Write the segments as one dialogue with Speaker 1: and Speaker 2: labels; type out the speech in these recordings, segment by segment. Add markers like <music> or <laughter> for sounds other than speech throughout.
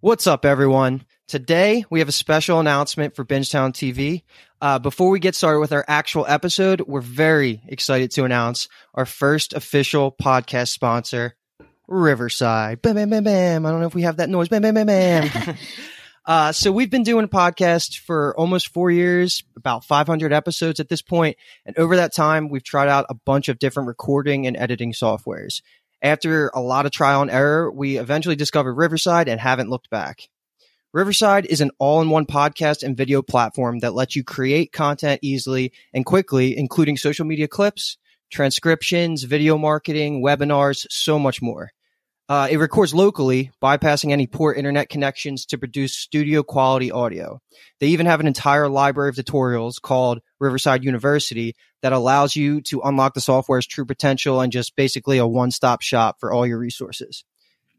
Speaker 1: What's up, everyone? Today, we have a special announcement for Bingetown TV. Uh, before we get started with our actual episode, we're very excited to announce our first official podcast sponsor, Riverside. Bam, bam, bam, bam. I don't know if we have that noise. Bam, bam, bam, bam. <laughs> uh, so we've been doing a podcast for almost four years, about 500 episodes at this point. And over that time, we've tried out a bunch of different recording and editing softwares. After a lot of trial and error, we eventually discovered Riverside and haven't looked back. Riverside is an all in one podcast and video platform that lets you create content easily and quickly, including social media clips, transcriptions, video marketing, webinars, so much more. Uh, it records locally, bypassing any poor internet connections to produce studio quality audio. They even have an entire library of tutorials called Riverside University that allows you to unlock the software's true potential and just basically a one stop shop for all your resources.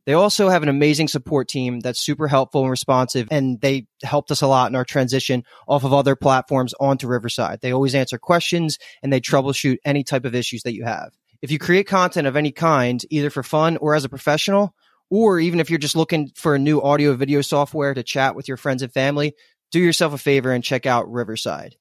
Speaker 1: They also have an amazing support team that's super helpful and responsive, and they helped us a lot in our transition off of other platforms onto Riverside. They always answer questions and they troubleshoot any type of issues that you have. If you create content of any kind, either for fun or as a professional, or even if you're just looking for a new audio video software to chat with your friends and family, do yourself a favor and check out Riverside.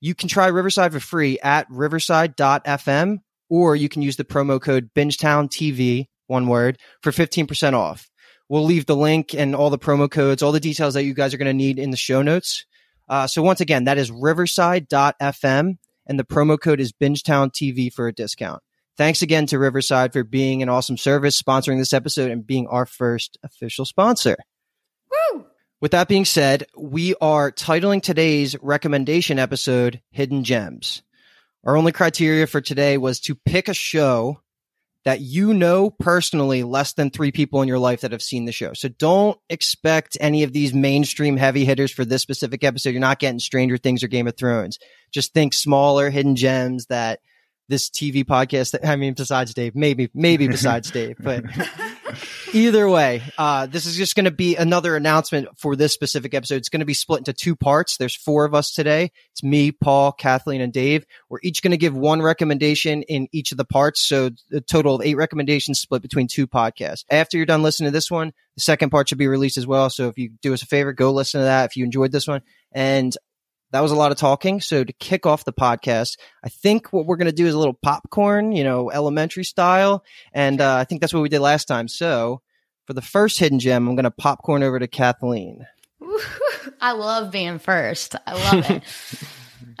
Speaker 1: You can try Riverside for free at riverside.fm, or you can use the promo code Bingetown TV, one word, for 15% off. We'll leave the link and all the promo codes, all the details that you guys are going to need in the show notes. Uh, so once again, that is riverside.fm, and the promo code is Bingetown TV for a discount. Thanks again to Riverside for being an awesome service, sponsoring this episode, and being our first official sponsor.
Speaker 2: Woo!
Speaker 1: With that being said, we are titling today's recommendation episode Hidden Gems. Our only criteria for today was to pick a show that you know personally less than three people in your life that have seen the show. So don't expect any of these mainstream heavy hitters for this specific episode. You're not getting Stranger Things or Game of Thrones. Just think smaller hidden gems that this TV podcast. That, I mean, besides Dave, maybe, maybe besides <laughs> Dave, but either way, uh, this is just going to be another announcement for this specific episode. It's going to be split into two parts. There's four of us today. It's me, Paul, Kathleen, and Dave. We're each going to give one recommendation in each of the parts. So a total of eight recommendations split between two podcasts. After you're done listening to this one, the second part should be released as well. So if you do us a favor, go listen to that if you enjoyed this one. And that was a lot of talking. So to kick off the podcast, I think what we're going to do is a little popcorn, you know, elementary style. And uh, I think that's what we did last time. So for the first hidden gem, I'm going to popcorn over to Kathleen. <laughs>
Speaker 2: I love being first. I love it.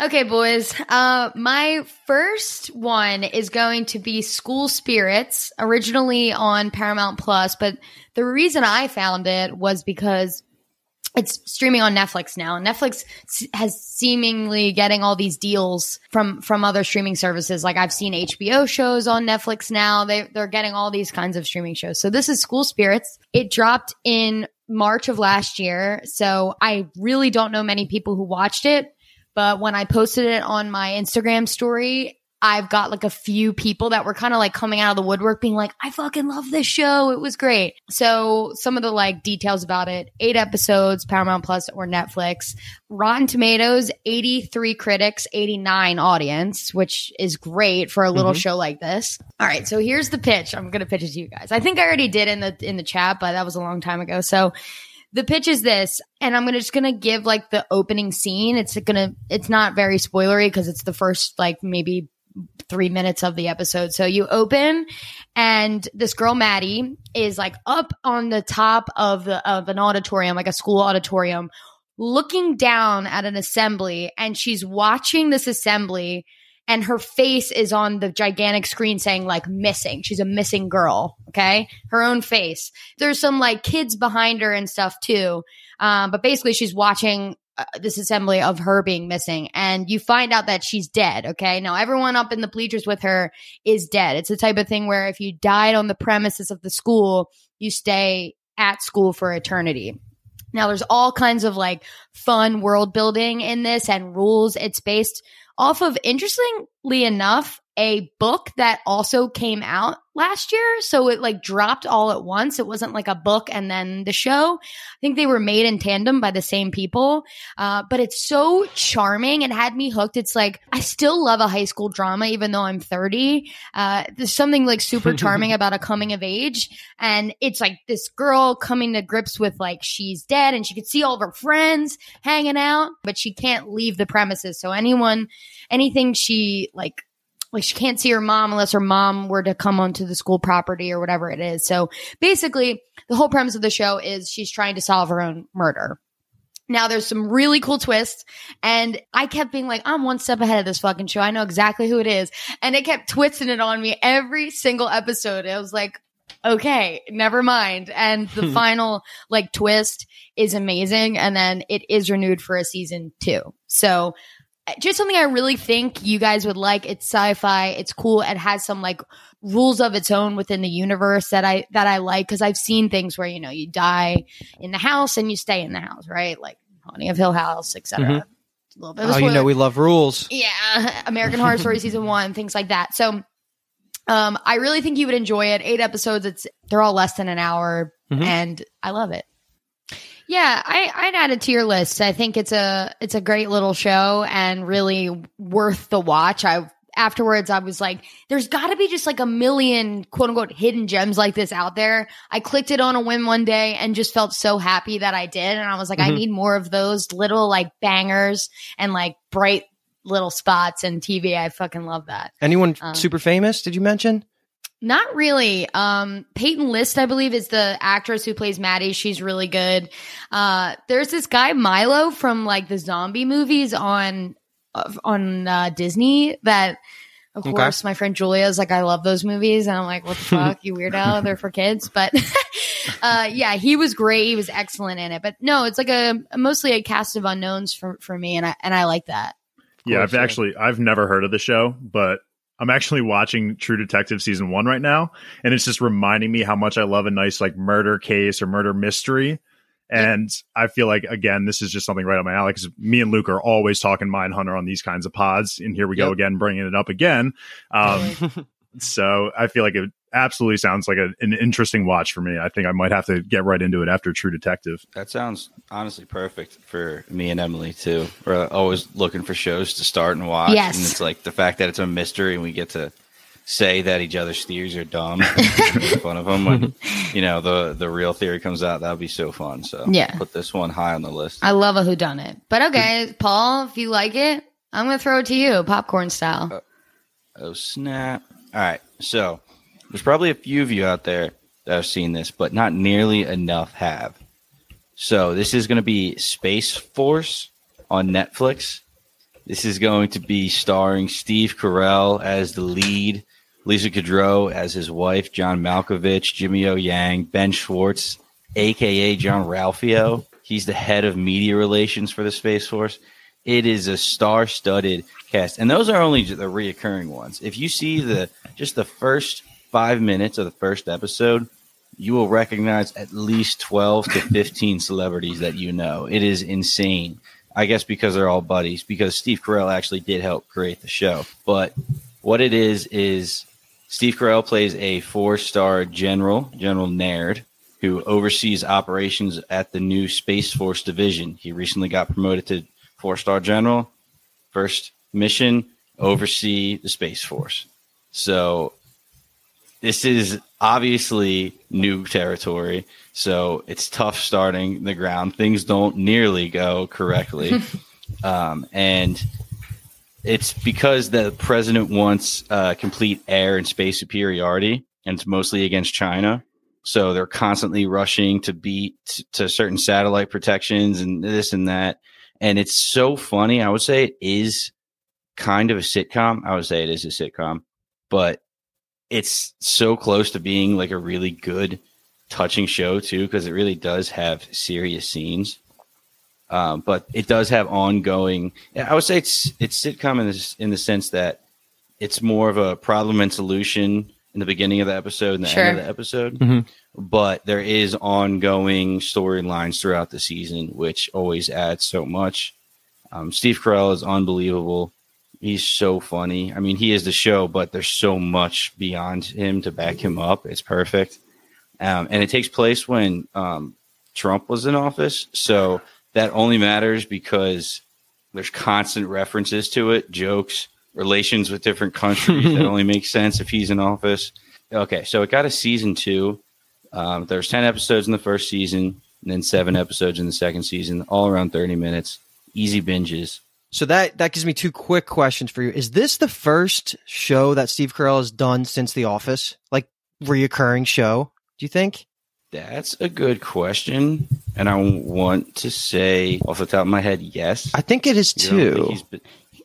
Speaker 2: <laughs> okay, boys. Uh, my first one is going to be School Spirits, originally on Paramount Plus. But the reason I found it was because it's streaming on Netflix now. And Netflix has seemingly getting all these deals from from other streaming services. Like I've seen HBO shows on Netflix now. They they're getting all these kinds of streaming shows. So this is School Spirits. It dropped in March of last year. So I really don't know many people who watched it, but when I posted it on my Instagram story, I've got like a few people that were kind of like coming out of the woodwork being like, I fucking love this show. It was great. So some of the like details about it, eight episodes, Paramount Plus or Netflix, Rotten Tomatoes, 83 critics, 89 audience, which is great for a little mm-hmm. show like this. All right. So here's the pitch. I'm going to pitch it to you guys. I think I already did in the, in the chat, but that was a long time ago. So the pitch is this, and I'm gonna just gonna give like the opening scene. It's gonna, it's not very spoilery because it's the first like maybe three minutes of the episode. So you open and this girl, Maddie, is like up on the top of the, of an auditorium, like a school auditorium, looking down at an assembly and she's watching this assembly and her face is on the gigantic screen saying like missing. She's a missing girl. Okay. Her own face. There's some like kids behind her and stuff too. Um, but basically she's watching uh, this assembly of her being missing and you find out that she's dead okay? Now everyone up in the bleachers with her is dead. It's the type of thing where if you died on the premises of the school you stay at school for eternity. Now there's all kinds of like fun world building in this and rules it's based off of interestingly enough a book that also came out last year. So it like dropped all at once. It wasn't like a book and then the show. I think they were made in tandem by the same people. Uh, but it's so charming. It had me hooked. It's like, I still love a high school drama, even though I'm 30. Uh, there's something like super <laughs> charming about a coming of age. And it's like this girl coming to grips with like she's dead and she could see all of her friends hanging out, but she can't leave the premises. So anyone, anything she like like she can't see her mom unless her mom were to come onto the school property or whatever it is. So basically, the whole premise of the show is she's trying to solve her own murder. Now there's some really cool twists and I kept being like, I'm one step ahead of this fucking show. I know exactly who it is. And it kept twisting it on me every single episode. I was like, okay, never mind. And the hmm. final like twist is amazing. And then it is renewed for a season two. So just something I really think you guys would like. It's sci-fi. It's cool. It has some like rules of its own within the universe that I that I like because I've seen things where you know you die in the house and you stay in the house, right? Like Haunting of Hill House, etc.
Speaker 1: Mhm.
Speaker 2: A little bit.
Speaker 1: Oh, you know we love rules.
Speaker 2: Yeah, <laughs> American Horror Story season one, things like that. So, um, I really think you would enjoy it. Eight episodes. It's they're all less than an hour,
Speaker 1: Mhm.
Speaker 2: and I love it. Yeah, I, I'd add it to your list. I think it's a it's a great little show and really worth the watch. I afterwards I was like, there's got to be just like a million quote unquote hidden gems like this out there. I clicked it on a whim one day and just felt so happy that I did, and I was like, I
Speaker 1: Mhm.
Speaker 2: need more of those little like bangers and like bright little spots in TV. I fucking love that.
Speaker 1: Anyone
Speaker 2: Um,
Speaker 1: super famous? Did you mention?
Speaker 2: Not really. Um, Peyton List, I believe, is the actress who plays Maddie. She's really good. Uh, there's this guy Milo from like the zombie movies on uh, on uh, Disney that. Of
Speaker 1: Okay.
Speaker 2: course, my friend Julia is like, I love those movies. And I'm like, what the <laughs> fuck, you weirdo? They're for kids. But <laughs> uh, yeah, he was great. He was excellent in it. But no, it's like a mostly a cast of unknowns for, for me. And I, and I like that.
Speaker 3: Yeah, I've actually I've never heard of the show, but I'm actually watching True Detective season one right now, and it's just reminding me how much I love a nice like murder case or murder mystery. And I feel like again, this is just something right up my alley because me and Luke are always talking Mindhunter on these kinds of pods, and here we go
Speaker 1: Yep.
Speaker 3: again, bringing it up again. Um, <laughs> so I feel like it absolutely sounds like a, an interesting watch for me. I think I might have to get right into it after True Detective.
Speaker 4: That sounds honestly perfect for me and Emily too. We're uh, always looking for shows to start and watch.
Speaker 2: Yes.
Speaker 4: And it's like the fact that it's a mystery and we get to say that each other's theories are dumb, <laughs> make fun of them when you know the the real theory comes out. That would be so fun. So
Speaker 2: Yeah.
Speaker 4: put this one high on the list.
Speaker 2: I love a who done it But okay, Paul, if you like it, I'm going to throw it to you, popcorn style.
Speaker 4: Uh, oh snap! All right, so there's probably a few of you out there that have seen this, but not nearly enough have. So this is going to be Space Force on Netflix. This is going to be starring Steve Carell as the lead, Lisa Kudrow as his wife, John Malkovich, Jimmy O Yang, Ben Schwartz, aka Jean-Ralphio. He's the head of media relations for the Space Force. It is a star-studded cast, and those are only the reoccurring ones. If you see the just the first five minutes of the first episode, you will recognize at least twelve to fifteen celebrities that you know. It is insane. I guess because they're all buddies. Because Steve Carell actually did help create the show, but what it is is Steve Carell plays a four-star general, General Naird, who oversees operations at the new Space Force division. He recently got promoted to four-star general. First mission, oversee the Space Force. So this is obviously new territory. So it's tough starting the ground. Things don't nearly go correctly. <laughs> um, and it's because the president wants uh, complete air and space superiority, and it's mostly against China. So they're constantly rushing to beat to certain satellite protections and this and that. And it's so funny. I would say it is kind of a sitcom. I would say it is a sitcom, but it's so close to being like a really good, touching show too, because it really does have serious scenes. Um, but it does have ongoing. I would say it's it's sitcom in this in the sense that it's more of a problem and solution in the beginning of the episode and the
Speaker 2: Sure.
Speaker 4: end of the episode.
Speaker 1: Mhm.
Speaker 4: But there is ongoing storylines throughout the season, which always adds so much. Um, Steve Carell is unbelievable. He's so funny. I mean, he is the show, but there's so much beyond him to back him up. It's perfect. Um, and it takes place when um, Trump was in office. So that only matters because there's constant references to it, jokes, relations with different countries that <laughs> only make sense if he's in office. Okay, so it got a season two. Um, there's 10 episodes in the first season, and then seven episodes in the second season, all around 30 minutes. Easy binges.
Speaker 1: So that that gives me two quick questions for you. Is this the first show that Steve Carell has done since The Office? Like reoccurring show? Do you think?
Speaker 4: That's a good question. And I want to say off the top of my head, yes.
Speaker 1: I think it is
Speaker 4: You know, I think
Speaker 1: too.
Speaker 4: He's been,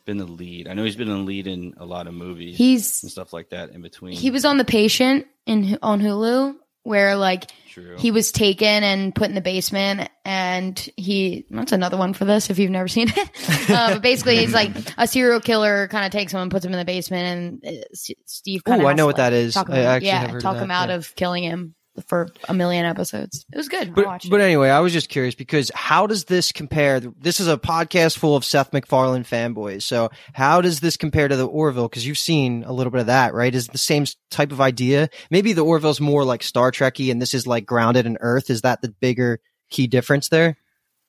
Speaker 4: been the lead. I know he's been the lead in a lot of movies
Speaker 2: He's
Speaker 4: and stuff like that in between.
Speaker 2: he was on the patient in on Hulu where like
Speaker 4: True.
Speaker 2: he was taken and put in the basement and he that's another one for this if you've never seen <laughs> it uh, but basically he's like a serial killer kind of takes him and puts him in the basement and uh, S- steve kind of
Speaker 1: I know what that is.
Speaker 2: talk
Speaker 1: I actually
Speaker 2: yeah
Speaker 1: heard of
Speaker 2: talk
Speaker 1: that,
Speaker 2: him out
Speaker 1: yeah.
Speaker 2: of killing him for a million episodes it was good I
Speaker 1: But
Speaker 2: watched
Speaker 1: but
Speaker 2: it.
Speaker 1: anyway, I was just curious because how does this compare? This is a podcast full of Seth MacFarlane fanboys. So how does this compare to the Orville? Because you've seen a little bit of that, right? Is it the same type of idea? Maybe the Orville's more like Star Trekky, and this is like grounded in Earth. Is that the bigger key difference there?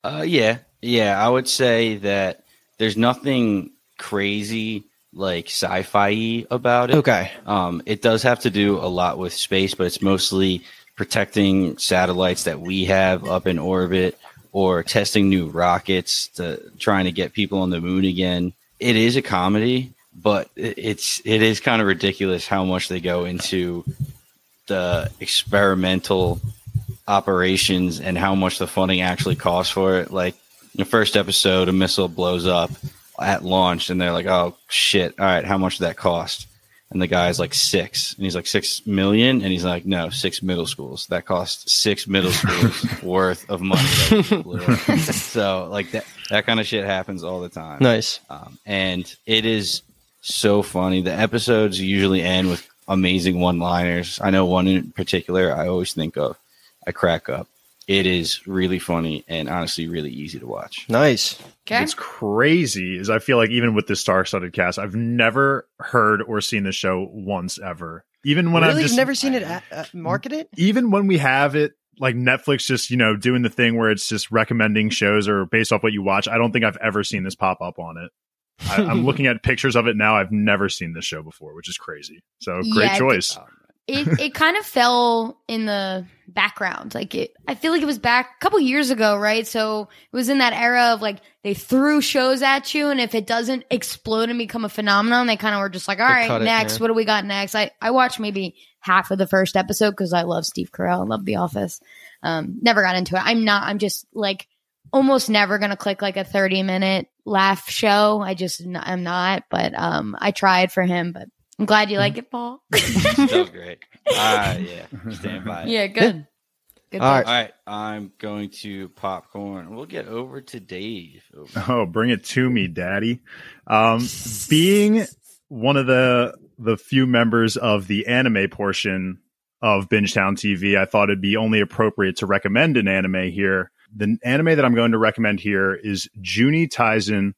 Speaker 4: Uh, yeah, yeah. I would say that there's nothing crazy like sci-fi about it.
Speaker 1: Okay.
Speaker 4: Um, it does have to do a lot with space, but it's mostly protecting satellites that we have up in orbit or testing new rockets to trying to get people on the moon again. It is a comedy, but it's it is kind of ridiculous how much they go into the experimental operations and how much the funding actually costs for it. Like the first episode, a missile blows up at launch, and they're like, "Oh shit! All right, how much did that cost?" And the guy's like six, and he's like six million, and he's like, "No, six middle schools. That cost six middle schools <laughs> worth of money." that we blew up." so like that that kind of shit happens all the time
Speaker 1: Nice.
Speaker 4: um, and it is so funny. The episodes usually end with amazing one-liners. I know one in particular I always think of. I crack up. It is really funny and honestly really easy to watch.
Speaker 1: Nice.
Speaker 2: okay
Speaker 3: What's crazy is I feel like even with the star-studded cast, I've never heard or seen the show once ever. Even when
Speaker 1: really,
Speaker 3: I've just
Speaker 1: you've never seen it uh, uh, marketed?
Speaker 3: even when we have it like Netflix just, you know, doing the thing where it's just recommending shows or based off what you watch, I don't think I've ever seen this pop up on it. I, I'm <laughs> looking at pictures of it now. I've never seen this show before, which is crazy. So great
Speaker 2: Yeah,
Speaker 3: choice.
Speaker 4: Um,
Speaker 2: it it kind of fell in the background. Like it, I feel like it was back a couple years ago, right? So it was in that era of like they threw shows at you, and if it doesn't explode and become a phenomenon, they kind of were just like, all
Speaker 1: They
Speaker 2: right,
Speaker 1: cut it,
Speaker 2: next, what do we got next? I I watched maybe half of the first episode because I love Steve Carell, I love The Office. Um, never got into it. I'm not. I'm just like almost never gonna click like a 30 minute laugh show. I just I'm not. But um, I tried for him, but. I'm glad you like it, Paul. <laughs>
Speaker 4: that was great. Ah, yeah. Stand by. it.
Speaker 2: yeah, good. Good.
Speaker 1: All
Speaker 2: pick.
Speaker 4: All right, I'm going to popcorn. We'll get over to Dave. Over.
Speaker 3: Oh, bring it to me, daddy. Um, being one of the the few members of the anime portion of Bingetown TV, I thought it'd be only appropriate to recommend an anime here. The anime that I'm going to recommend here is Juni Taisen,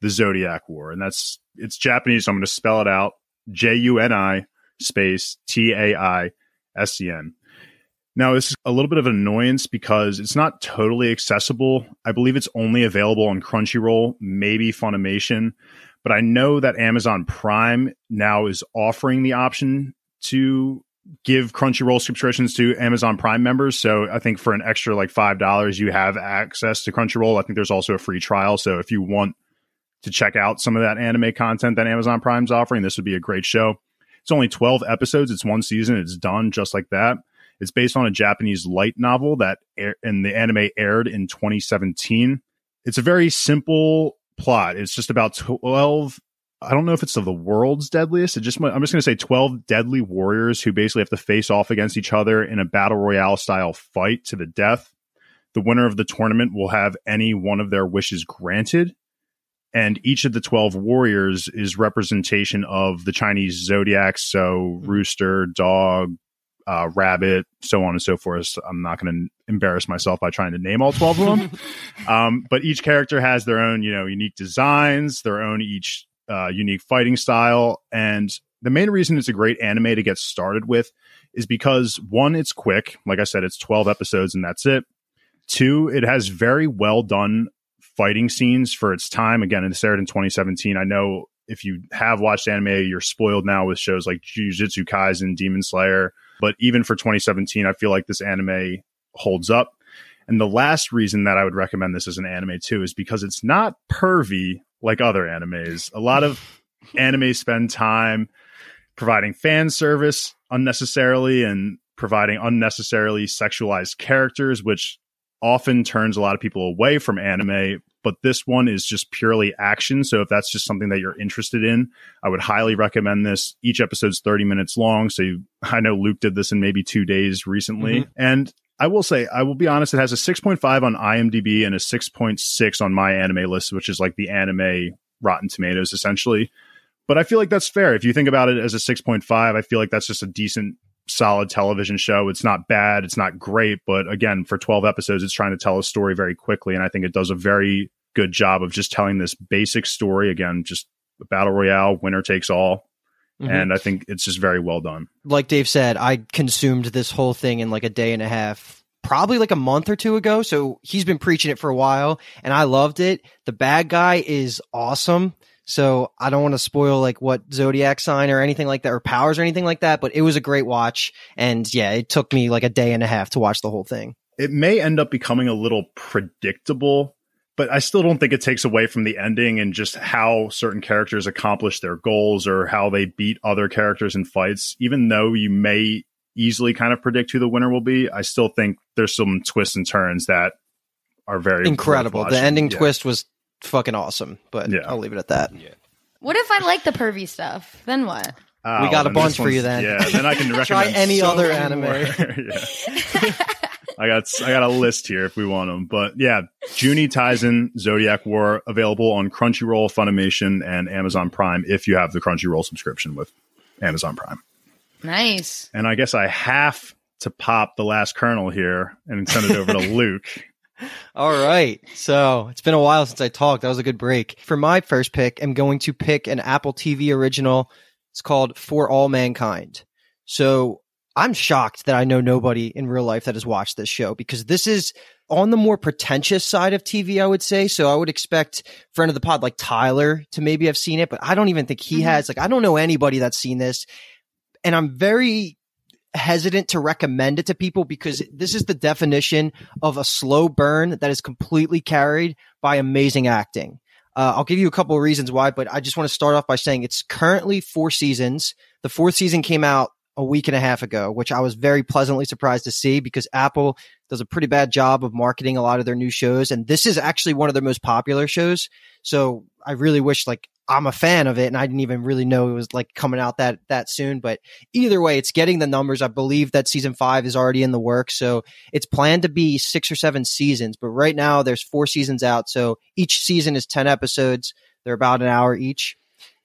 Speaker 3: The Zodiac War, and that's it's Japanese. So I'm going to spell it out: J U N I space T A I S E N. Now, this is a little bit of an annoyance because it's not totally accessible. I believe it's only available on Crunchyroll, maybe Funimation, but I know that Amazon Prime now is offering the option to give Crunchyroll subscriptions to Amazon Prime members. So I think for an extra like $5, you have access to Crunchyroll. I think there's also a free trial. So if you want to check out some of that anime content that Amazon Prime's offering, this would be a great show. It's only 12 episodes. It's one season. It's done just like that. It's based on a Japanese light novel that air, and the anime aired in 2017. It's a very simple plot. It's just about 12 I don't know if it's of the world's deadliest. It just I'm just going to say 12 deadly warriors who basically have to face off against each other in a battle royale style fight to the death. The winner of the tournament will have any one of their wishes granted. And each of the 12 warriors is representation of the Chinese zodiac So rooster, dog, uh, rabbit, so on and so forth. I'm not going to embarrass myself by trying to name all 12 of them. <laughs> um, but each character has their own, you know, unique designs, their own each uh, unique fighting style. And the main reason it's a great anime to get started with is because one, it's quick. Like I said, it's 12 episodes and that's it. Two, it has very well done fighting scenes for its time. Again, it started in 2017. I know if you have watched anime, you're spoiled now with shows like Jujutsu Kaisen, Demon Slayer. But even for 2017, I feel like this anime holds up. And the last reason that I would recommend this as an anime too is because it's not pervy like other animes. A lot of <laughs> anime spend time providing fan service unnecessarily and providing unnecessarily sexualized characters, which often turns a lot of people away from anime. But this one is just purely action. So if that's just something that you're interested in, I would highly recommend this. Each episode's 30 minutes long. So you, <laughs> I know Luke did this in maybe two days recently. Mm-hmm. And I will say, I will be honest, it has a 6.5 on IMDb and a 6.6 on MyAnimeList, which is like the anime Rotten Tomatoes essentially. But I feel like that's fair. If you think about it as a 6.5, I feel like that's just a decent, solid television show. It's not bad. It's not great. But again, for 12 episodes, it's trying to tell a story very quickly. And I think it does a very good job of just telling this basic story. Again, just battle royale, winner takes all. Mm-hmm. And I think it's just very well done.
Speaker 1: Like Dave said, I consumed this whole thing in like a day and a half, probably like a month or two ago. So he's been preaching it for a while and I loved it. The bad guy is awesome. So I don't want to spoil like what zodiac sign or anything like that or powers or anything like that, but it was a great watch. And yeah, it took me like a day and a half to watch the whole thing.
Speaker 3: It may end up becoming a little predictable but I still don't think it takes away from the ending and just how certain characters accomplish their goals or how they beat other characters in fights. Even though you may easily kind of predict who the winner will be, I still think there's some twists and turns that are very
Speaker 1: incredible. The ending yeah. twist was fucking awesome, but yeah. I'll leave it at that. Yeah.
Speaker 2: What if I like the pervy stuff? Then what?
Speaker 1: Oh, we got a bunch for you then.
Speaker 3: Yeah, then I can <laughs> recommend Try
Speaker 1: any
Speaker 3: so
Speaker 1: other anime. <laughs> <laughs>
Speaker 3: I got I got a list here if we want them. But yeah, Juni Taisen Zodiac War available on Crunchyroll, Funimation, and Amazon Prime if you have the Crunchyroll subscription with Amazon Prime.
Speaker 2: Nice.
Speaker 3: And I guess I have to pop the last kernel here and send it over to Luke.
Speaker 1: All right. So it's been a while since I talked. That was a good break. For my first pick, I'm going to pick an Apple TV original. It's called For All Mankind. So I'm shocked that I know nobody in real life that has watched this show because this is on the more pretentious side of TV, I would say. So I would expect friend of the pod like Tyler to maybe have seen it, but I don't even think he mm-hmm. has. Like, I don't know anybody that's seen this. And I'm very hesitant to recommend it to people because this is the definition of a slow burn that is completely carried by amazing acting. Uh, I'll give you a couple of reasons why, but I just want to start off by saying it's currently four seasons. The fourth season came out a week and a half ago, which I was very pleasantly surprised to see because Apple does a pretty bad job of marketing a lot of their new shows. And this is actually one of their most popular shows. So I really wish like I'm a fan of it and I didn't even really know it was like coming out that, that soon. But either way, it's getting the numbers. I believe that season five is already in the works. So it's planned to be six or seven seasons, but right now there's four seasons out. So each season is 10 episodes. They're about an hour each.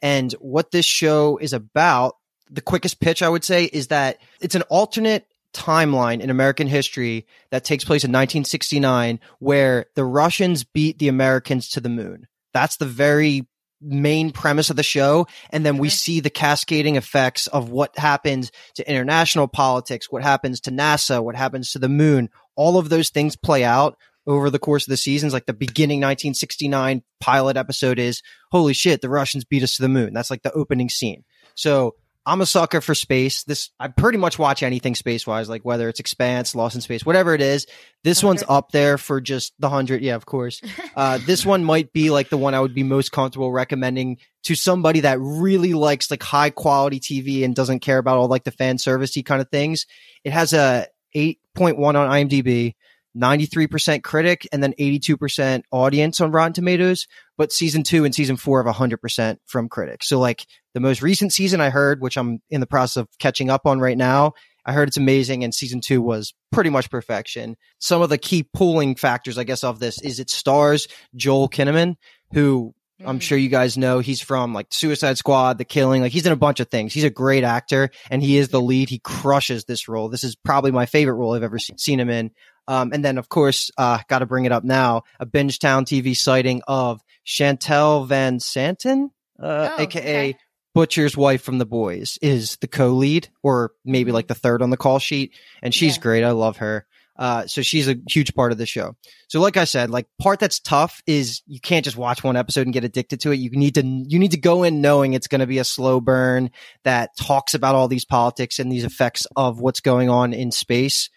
Speaker 1: And what this show is about the quickest pitch I would say is that it's an alternate timeline in American history that takes place in 1969 where the Russians beat the Americans to the moon. That's the very main premise of the show. And then we mm-hmm. see the cascading effects of what happens to international politics, what happens to NASA, what happens to the moon. All of those things play out over the course of the seasons. Like the beginning 1969 pilot episode is, holy shit, the Russians beat us to the moon. That's like the opening scene. So I'm a sucker for space. This I pretty much watch anything space wise, like whether it's Expanse, Lost in Space, whatever it is. This 100. one's up there for just the hundred. Yeah, of course. <laughs> Uh, this one might be like the one I would be most comfortable recommending to somebody that really likes like high quality TV and doesn't care about all like the fan servicey kind of things. It has a 8.1 on IMDb. 93% critic and then 82% audience on Rotten Tomatoes, but season two and season four of 100% from critics. So like the most recent season I heard, which I'm in the process of catching up on right now, I heard it's amazing and season two was pretty much perfection. Some of the key pulling factors, I guess, of this is it stars Joel Kinnaman, who I'm mm. sure you guys know he's from like Suicide Squad, The Killing. Like he's in a bunch of things. He's a great actor and he is the lead. He crushes this role. This is probably my favorite role I've ever seen him in. Um, and then, of course, uh, got to bring it up now a Bingetown TV sighting of Shantel VanSanten. uh,
Speaker 2: Oh,
Speaker 1: aka
Speaker 2: okay.
Speaker 1: Butcher's wife from The Boys, is the co-lead, or maybe like the third on the call sheet, and she's
Speaker 2: Yeah.
Speaker 1: great. I love her. Uh, so she's a huge part of the show. So, like I said, like part that's tough is you can't just watch one episode and get addicted to it. You need to you need to go in knowing it's going to be a slow burn that talks about all these politics and these effects of what's going on in space.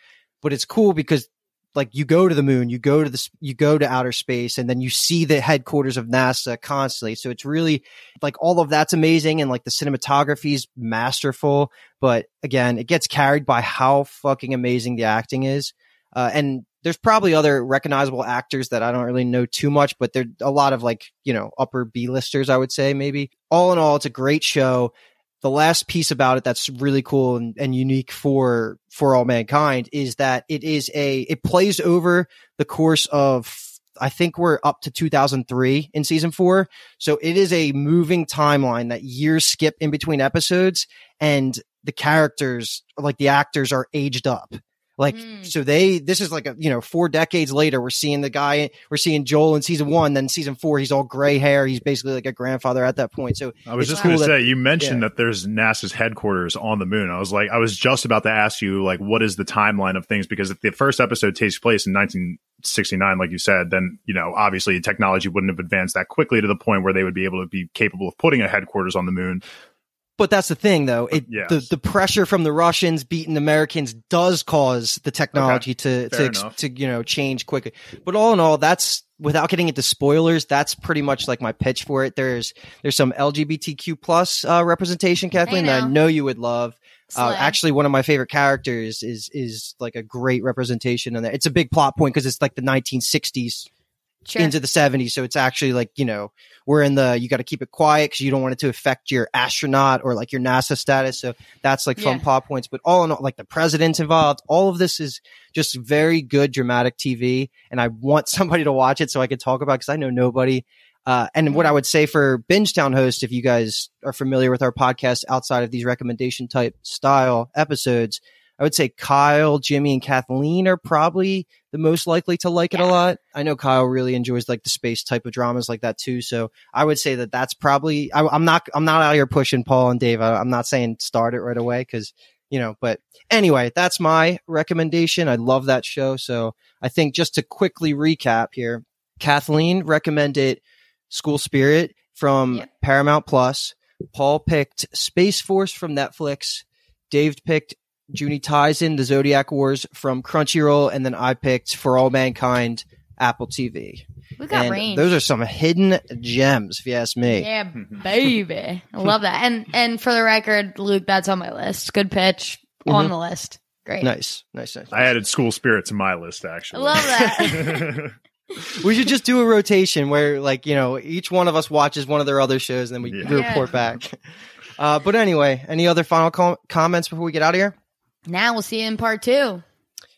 Speaker 1: But it's cool because like you go to the moon, you go to the you go to outer space, and then you see the headquarters of NASA constantly. So it's really like all of that's amazing, and like the cinematography is masterful. But again, it gets carried by how fucking amazing the acting is. Uh, and there's probably other recognizable actors that I don't really know too much, but they're a lot of like, you know, upper B listers, I would say maybe. All in all, it's a great show. The last piece about it that's really cool and, and unique for for all mankind is that it is a it plays over the course of I think we're up to 2003 in season four. So it is a moving timeline that years skip in between episodes and the characters, like the actors are aged up. Like,
Speaker 2: Mm.
Speaker 1: so they, this is like a, you know, four decades later, we're seeing the guy, we're seeing Joel in season one, then season four, he's all gray hair. He's basically like a grandfather at that point. So
Speaker 3: I was just
Speaker 1: cool
Speaker 3: going to say, you mentioned that there's NASA's headquarters on the moon. I was like, I was just about to ask you, like, what is the timeline of things? Because if the first episode takes place in 1969, like you said, then, you know, obviously technology wouldn't have advanced that quickly to the point where they would be able to be capable of putting a headquarters on the moon.
Speaker 1: But that's the thing, though. It
Speaker 3: Yes.
Speaker 1: the the pressure from the Russians beating Americans does cause the technology to
Speaker 3: Fair
Speaker 1: to
Speaker 3: enough.
Speaker 1: to you know change quickly. But all in all, that's without getting into spoilers. That's pretty much like my pitch for it. There's there's some LGBTQ plus uh, representation, Kathleen, that I
Speaker 2: know.
Speaker 1: know you would love. Uh, actually, one of my favorite characters is is like a great representation in there. It's a big plot point because it's like the 1960s
Speaker 2: Sure.
Speaker 1: into the 70s. So it's actually like, you know, we're in the, you got to keep it quiet because you don't want it to affect your astronaut or like your NASA status. So that's like fun
Speaker 2: Yeah.
Speaker 1: plot points. But all in all, like the president's involved. All of this is just very good dramatic TV. And I want <laughs> somebody to watch it so I can talk about because I know nobody. Uh, and what I would say for Bingetown host, if you guys are familiar with our podcast outside of these recommendation type style episodes, I would say Kyle, Jimmy, and Kathleen are probably the most likely to like it a lot. I know Kyle really enjoys like the space type of dramas like that too. So I would say that that's probably. I, I'm not. I'm not out here pushing Paul and Dave. I, I'm not saying start it right away because you know. But anyway, that's my recommendation. I love that show. So I think just to quickly recap here, Kathleen recommended School Spirit from
Speaker 2: Yep.
Speaker 1: Paramount Plus. Paul picked Space Force from Netflix. Dave picked Juni Taisen, The Zodiac Wars from Crunchyroll, and then I picked For All Mankind, Apple TV.
Speaker 2: we got
Speaker 1: and
Speaker 2: range.
Speaker 1: those are some hidden gems, if you ask me.
Speaker 2: Yeah, baby. I love that. And and for the record, Luke, that's on my list. Good pitch on
Speaker 1: Mhm.
Speaker 2: the list. Great.
Speaker 1: Nice, nice, nice.
Speaker 3: I added school spirit to my list, actually.
Speaker 2: I love that. <laughs>
Speaker 1: we should just do a rotation where, like, you know, each one of us watches one of their other shows, and then we
Speaker 3: Yeah.
Speaker 1: report back. Uh, but anyway, any other final com- comments before we get out of here?
Speaker 2: Now we'll see you in part two.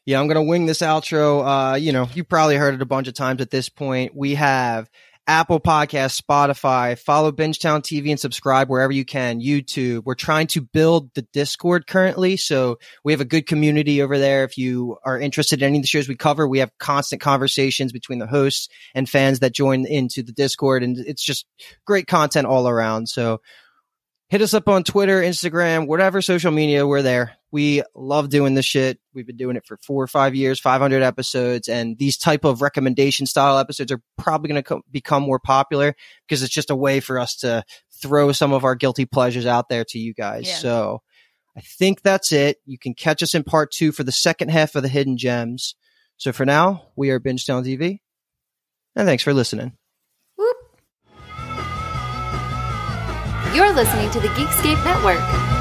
Speaker 1: Yeah, I'm gonna wing this outro. Uh, you know, you probably heard it a bunch of times at this point. We have Apple Podcast, Spotify, follow Bingetown TV and subscribe wherever you can. YouTube. We're trying to build the Discord currently, so we have a good community over there. If you are interested in any of the shows we cover, we have constant conversations between the hosts and fans that join into the Discord, and it's just great content all around. So hit us up on Twitter, Instagram, whatever social media, we're there. We love doing this shit. We've been doing it for four or five years, 500 episodes, and these type of recommendation style episodes are probably going to co- become more popular because it's just a way for us to throw some of our guilty pleasures out there to you guys.
Speaker 2: Yeah.
Speaker 1: So I think that's it. You can catch us in part two for the second half of the Hidden Gems. So for now, we are Bingetown TV, and thanks for listening.
Speaker 2: Whoop.
Speaker 5: You're listening to the Geekscape Network.